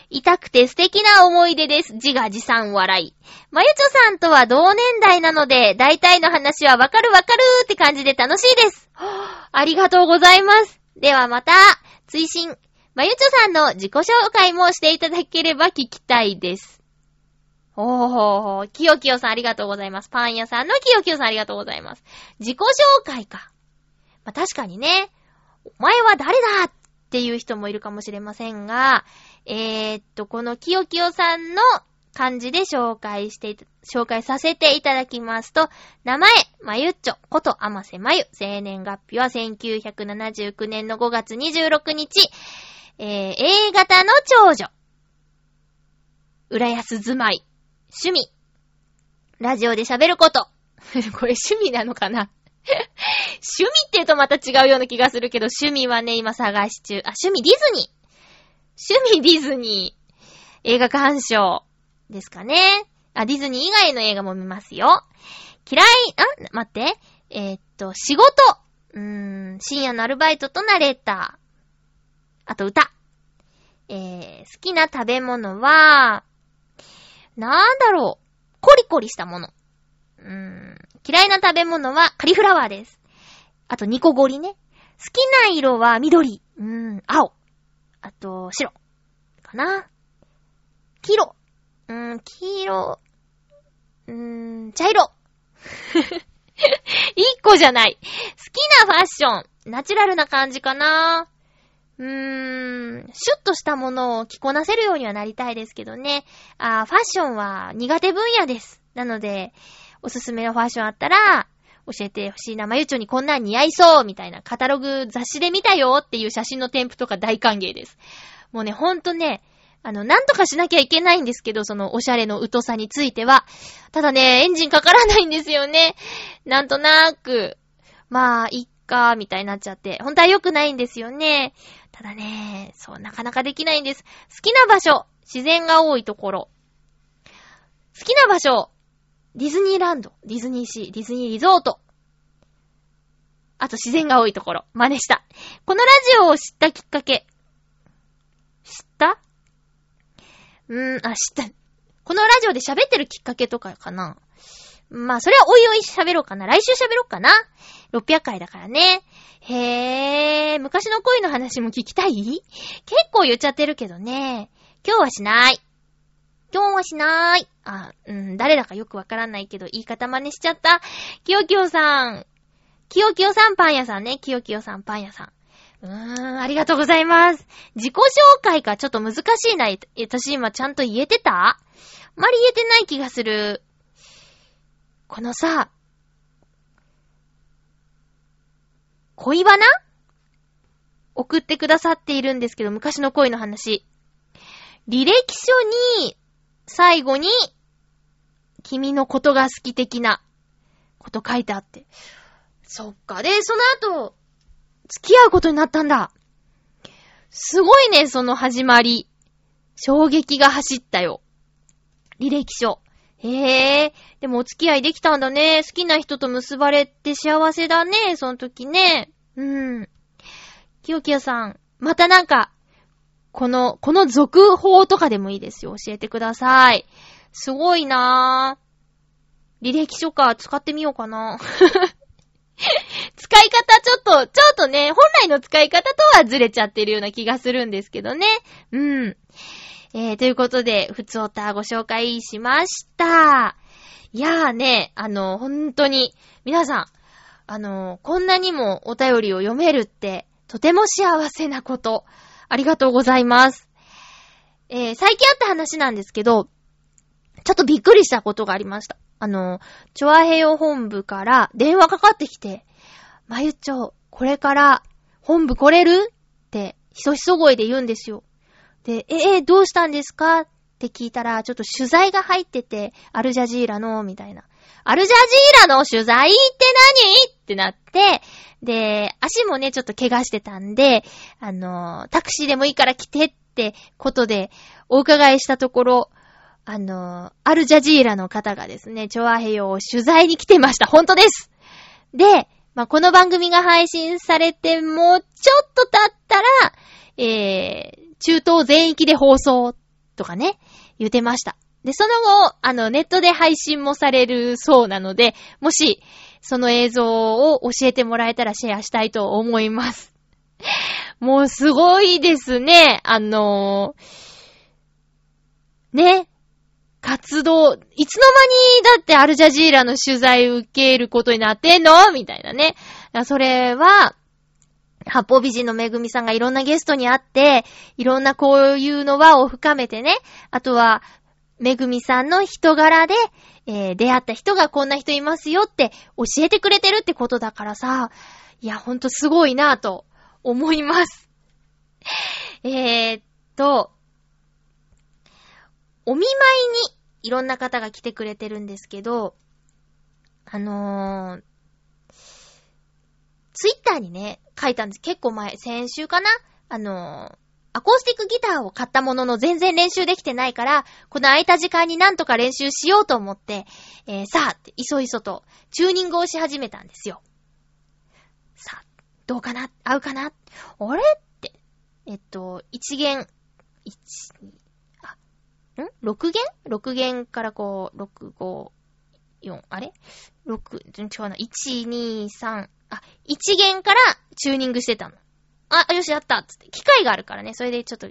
痛くて素敵な思い出です。自画自賛笑い。まゆちょさんとは同年代なので、大体の話はわかるわかるーって感じで楽しいです。ありがとうございます。ではまた、追伸、まゆちょさんの自己紹介もしていただければ聞きたいです。おー、きよきよさんありがとうございます。パン屋さんのきよきよさんありがとうございます。自己紹介か。まあ、確かにね、お前は誰だっていう人もいるかもしれませんが、えー、っと、このきよきよさんの漢字で紹介して、紹介させていただきますと、名前、まゆっちょ、ことあませまゆ、生年月日は1979年の5月26日、えー、A 型の長女、浦安住まい、趣味、ラジオで喋ること。これ趣味なのかな？趣味って言うとまた違うような気がするけど、趣味はね、今探し中。あ、趣味ディズニー。趣味ディズニー。映画鑑賞ですかね。あ、ディズニー以外の映画も見ますよ。嫌い、あ、待って。えー、っと、仕事。うーん、深夜のアルバイトとナレーター。あと歌。えー、好きな食べ物は、なんだろう。コリコリしたもの。うーん、嫌いな食べ物はカリフラワーです。あと、ニコゴリね。好きな色は緑。うーん、青。あと、白。かな。黄色。うーん、黄色。うーん、茶色。一個じゃない。好きなファッション。ナチュラルな感じかな。うーん、シュッとしたものを着こなせるようにはなりたいですけどね。あファッションは苦手分野です。なので、おすすめのファッションあったら、教えてほしいな。まゆちょにこんなん似合いそうみたいなカタログ雑誌で見たよっていう写真の添付とか大歓迎です。もうね、ほんとね、あの、なんとかしなきゃいけないんですけど、そのおしゃれの疎さについては。ただね、エンジンかからないんですよね。なんとなーく、まあ、いっか、みたいになっちゃって。本当は良くないんですよね。ただね、そう、なかなかできないんです。好きな場所、自然が多いところ。好きな場所、ディズニーランド、ディズニーシー、ディズニーリゾート。あと自然が多いところ。真似した。このラジオを知ったきっかけ。知った？うーん、あ、知った。このラジオで喋ってるきっかけとかかな。まあ、それはおいおい喋ろうかな。来週喋ろうかな。600回だからね。へぇー、昔の恋の話も聞きたい？結構言っちゃってるけどね。今日はしない。今日はしない。あ、うん、誰だかよくわからないけど、言い方真似しちゃった。きよきよさん。きよきよさんパン屋さんね。きよきよさんパン屋さん。うーん、ありがとうございます。自己紹介かちょっと難しいな。私今ちゃんと言えてた？あまり言えてない気がする。このさ、恋バナ？送ってくださっているんですけど、昔の恋の話。履歴書に最後に、君のことが好き的なこと書いてあって。そっか。で、その後、付き合うことになったんだ。すごいね、その始まり。衝撃が走ったよ。履歴書。へえ。でもお付き合いできたんだね。好きな人と結ばれて幸せだね。その時ね。うん。きよきよさん。またなんか、この、この続報とかでもいいですよ。教えてください。すごいなぁ。履歴書か、使ってみようかな。使い方ちょっと、ちょっとね、本来の使い方とはずれちゃってるような気がするんですけどね。うん。えー、ということで、ふつおたご紹介しました。いやーね、あの、本当に、皆さん、あの、こんなにもお便りを読めるって、とても幸せなこと。ありがとうございます。えー、最近あった話なんですけど、ちょっとびっくりしたことがありました。あの、チョアヘヨ本部から電話かかってきて、まゆちょ、これから本部来れる？って、ひそひそ声で言うんですよ。で、えー、どうしたんですか？って聞いたら、ちょっと取材が入ってて、アルジャジーラの、みたいな。アルジャジーラの取材って何？ってなって、で、足もね、ちょっと怪我してたんで、あの、タクシーでもいいから来てってことで、お伺いしたところ、あの、アルジャジーラの方がですね、チョアヘヨを取材に来てました。本当です。で、まあ、この番組が配信されてもうちょっと経ったら、えー、中東全域で放送とかね、言ってました。で、その後、あの、ネットで配信もされるそうなので、もし、その映像を教えてもらえたらシェアしたいと思います。もうすごいですね。あのー、ね。活動、いつの間にだってアルジャジーラの取材受けることになってんの？みたいなね。それは、八方美人のめぐみさんがいろんなゲストに会って、いろんなこういうの輪を深めてね。あとは、めぐみさんの人柄で、えー、出会った人がこんな人いますよって教えてくれてるってことだからさ、いや、ほんとすごいなぁと思います。えー、っと、お見舞いにいろんな方が来てくれてるんですけど、あのー、ツイッターにね、書いたんです。結構前、先週かな？あのー、アコースティックギターを買ったものの全然練習できてないから、この空いた時間になんとか練習しようと思って、えー、さあ、いそいそとチューニングをし始めたんですよ。さあ、どうかな？合うかな？あれ？って。えっと、1弦、1、2、あ、ん ?6 弦 ?6 弦からこう、6、5、4、あれ ?6、違うな。1、2、3、あ、1弦からチューニングしてたの。あ、よし、やったつって。機械があるからね、それでちょっと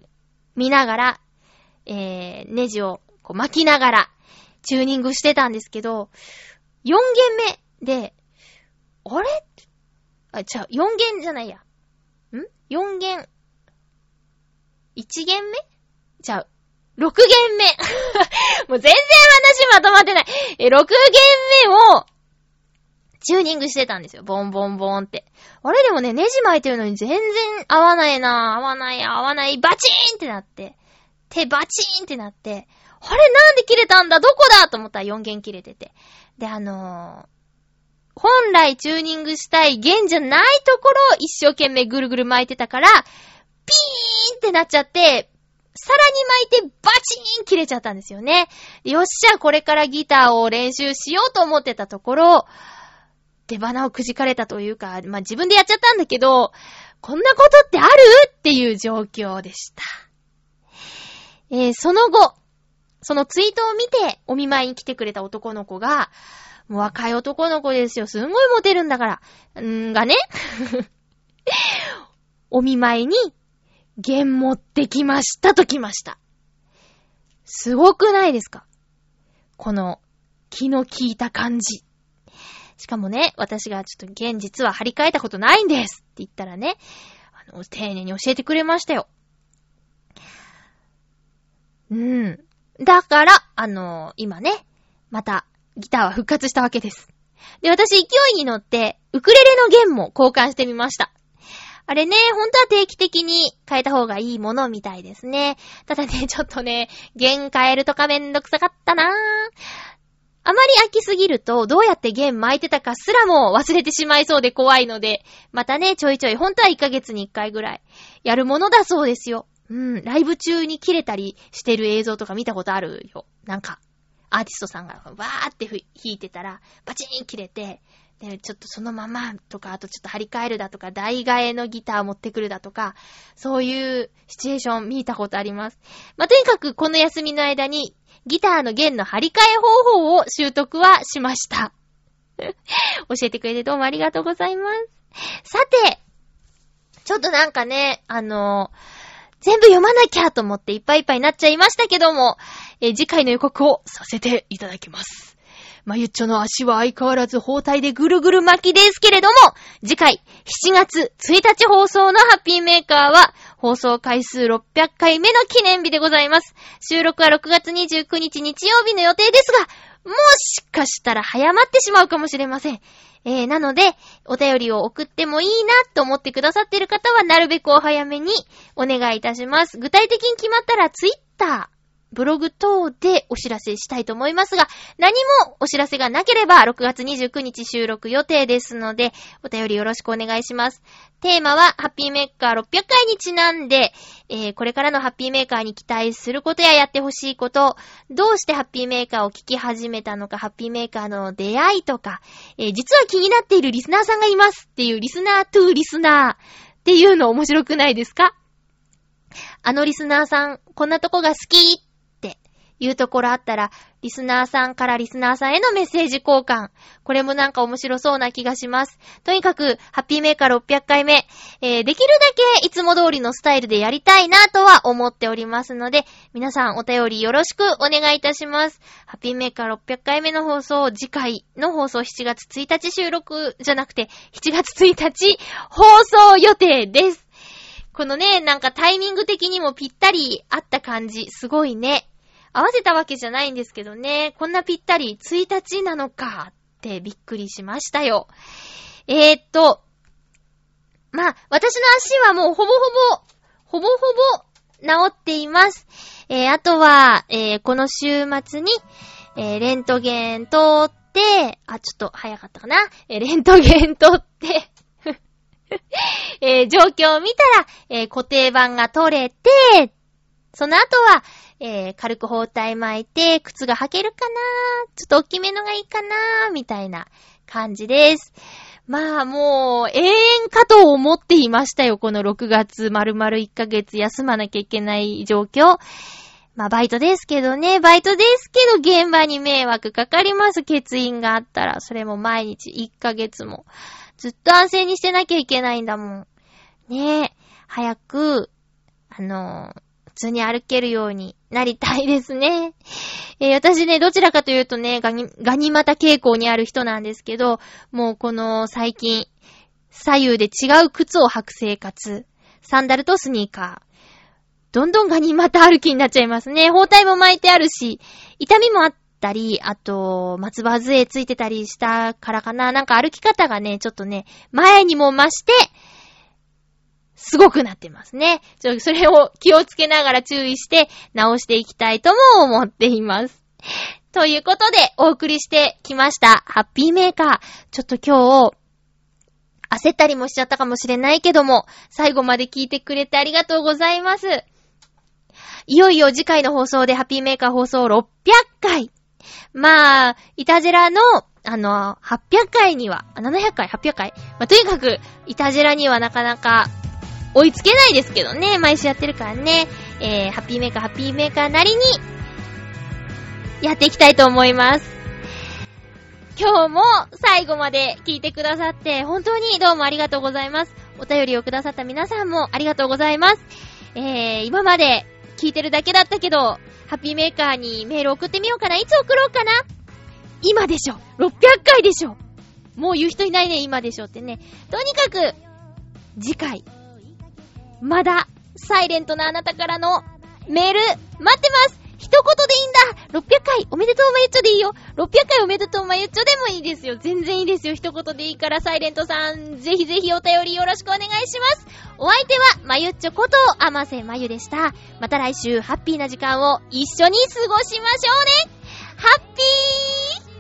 見ながら、えー、ネジをこう巻きながら、チューニングしてたんですけど、4弦目で、あれ？あ、違う、4弦じゃないや。ん ?4 弦。1弦目？じゃあ、6弦目 もう全然話まとまってない。え、6弦目を、チューニングしてたんですよ。ボンボンボンって。あれでもね、ネジ巻いてるのに全然合わないな合わない、合わない、バチーンってなって。手バチーンってなって。あれなんで切れたんだ？どこだ？と思ったら4弦切れてて。で、あのー、本来チューニングしたい弦じゃないところを一生懸命ぐるぐる巻いてたから、ピーンってなっちゃって、さらに巻いてバチーン切れちゃったんですよね。よっしゃ、これからギターを練習しようと思ってたところ、出花をくじかれたというか、まあ、自分でやっちゃったんだけど、こんなことってある？っていう状況でした。えー、その後、そのツイートを見てお見舞いに来てくれた男の子が、もう若い男の子ですよ。すんごいモテるんだから。んーがね。お見舞いに、弦持ってきましたと来ました。すごくないですか？この、気の利いた感じ。しかもね、私がちょっと現実は張り替えたことないんですって言ったらね、あの、丁寧に教えてくれましたよ。うん。だから、あの今ね、また、ギターは復活したわけです。で、私勢いに乗って、ウクレレの弦も交換してみました。あれね、ほんとは定期的に変えた方がいいものみたいですね。ただね、ちょっとね、弦変えるとかめんどくさかったなぁ。あまり飽きすぎると、どうやって弦巻いてたかすらも忘れてしまいそうで怖いので、またね、ちょいちょい、ほんとは1ヶ月に1回ぐらい、やるものだそうですよ。うん、ライブ中に切れたりしてる映像とか見たことあるよ。なんか、アーティストさんがわーって弾いてたら、バチーン切れて、で、ちょっとそのままとか、あとちょっと張り替えるだとか、台替えのギター持ってくるだとか、そういうシチュエーション見たことあります。まあ、とにかくこの休みの間にギターの弦の張り替え方法を習得はしました。教えてくれてどうもありがとうございます。さて、ちょっとなんかね、あの全部読まなきゃと思っていっぱいいっぱいになっちゃいましたけども、え次回の予告をさせていただきます。まゆっちょの足は相変わらず包帯でぐるぐる巻きですけれども、次回7月1日放送のハッピーメーカーは、放送回数600回目の記念日でございます。収録は6月29日日曜日の予定ですが、もしかしたら早まってしまうかもしれません。えー、なので、お便りを送ってもいいなと思ってくださっている方は、なるべくお早めにお願いいたします。具体的に決まったら、ツイッター、ブログ等でお知らせしたいと思いますが、何もお知らせがなければ6月29日収録予定ですので、お便りよろしくお願いします。テーマは、ハッピーメーカー600回にちなんで、えー、これからのハッピーメーカーに期待することややってほしいこと、どうしてハッピーメーカーを聞き始めたのか、ハッピーメーカーの出会いとか、えー、実は気になっているリスナーさんがいますっていうリスナートゥーリスナーっていうの面白くないですか？あのリスナーさん、こんなとこが好きいうところあったら、リスナーさんからリスナーさんへのメッセージ交換。これもなんか面白そうな気がします。とにかく、ハッピーメーカー600回目、えー、できるだけいつも通りのスタイルでやりたいなとは思っておりますので、皆さんお便りよろしくお願いいたします。ハッピーメーカー600回目の放送、次回の放送7月1日収録じゃなくて、7月1日放送予定です。このね、なんかタイミング的にもぴったりあった感じ、すごいね。合わせたわけじゃないんですけどね、こんなぴったり1日なのかってびっくりしましたよ。えー、っと、まあ、私の足はもうほぼほぼ、ほぼほぼ治っています。えー、あとは、えー、この週末に、えー、レントゲン撮って、あ、ちょっと早かったかな。えー、レントゲン撮って えー、状況を見たら、えー、固定板が取れて、その後は、えー、軽く包帯巻いて、靴が履けるかなちょっと大きめのがいいかなみたいな感じです。まあもう、永遠かと思っていましたよ。この6月、丸々1ヶ月休まなきゃいけない状況。まあバイトですけどね、バイトですけど現場に迷惑かかります。欠員があったら。それも毎日1ヶ月も。ずっと安静にしてなきゃいけないんだもん。ねえ、早く、あのー、普通に歩けるようになりたいですね。えー、私ね、どちらかというとね、ガニ、ガニ股傾向にある人なんですけど、もうこの最近、左右で違う靴を履く生活。サンダルとスニーカー。どんどんガニ股歩きになっちゃいますね。包帯も巻いてあるし、痛みもあったり、あと、松葉杖ついてたりしたからかな。なんか歩き方がね、ちょっとね、前にも増して、すごくなってますね。ちょ、それを気をつけながら注意して直していきたいとも思っています。ということで、お送りしてきました。ハッピーメーカー。ちょっと今日、焦ったりもしちゃったかもしれないけども、最後まで聞いてくれてありがとうございます。いよいよ次回の放送でハッピーメーカー放送600回。まあ、イタジェラの、あの、800回には、700回、800回。まあ、とにかく、イタジェラにはなかなか追いつけないですけどね。毎週やってるからね。えー、ハッピーメーカー、ハッピーメーカーなりに、やっていきたいと思います。今日も最後まで聞いてくださって、本当にどうもありがとうございます。お便りをくださった皆さんもありがとうございます。えー、今まで聞いてるだけだったけど、ハッピーメーカーにメール送ってみようかな。いつ送ろうかな今でしょ !600 回でしょもう言う人いないね、今でしょってね。とにかく、次回、まだ、サイレントなあなたからのメール、待ってます一言でいいんだ !600 回おめでとうまゆっちょでいいよ !600 回おめでとうまゆっちょでもいいですよ全然いいですよ一言でいいから、サイレントさん、ぜひぜひお便りよろしくお願いしますお相手は、まゆっちょこと、あませまゆでした。また来週、ハッピーな時間を一緒に過ごしましょうねハッピー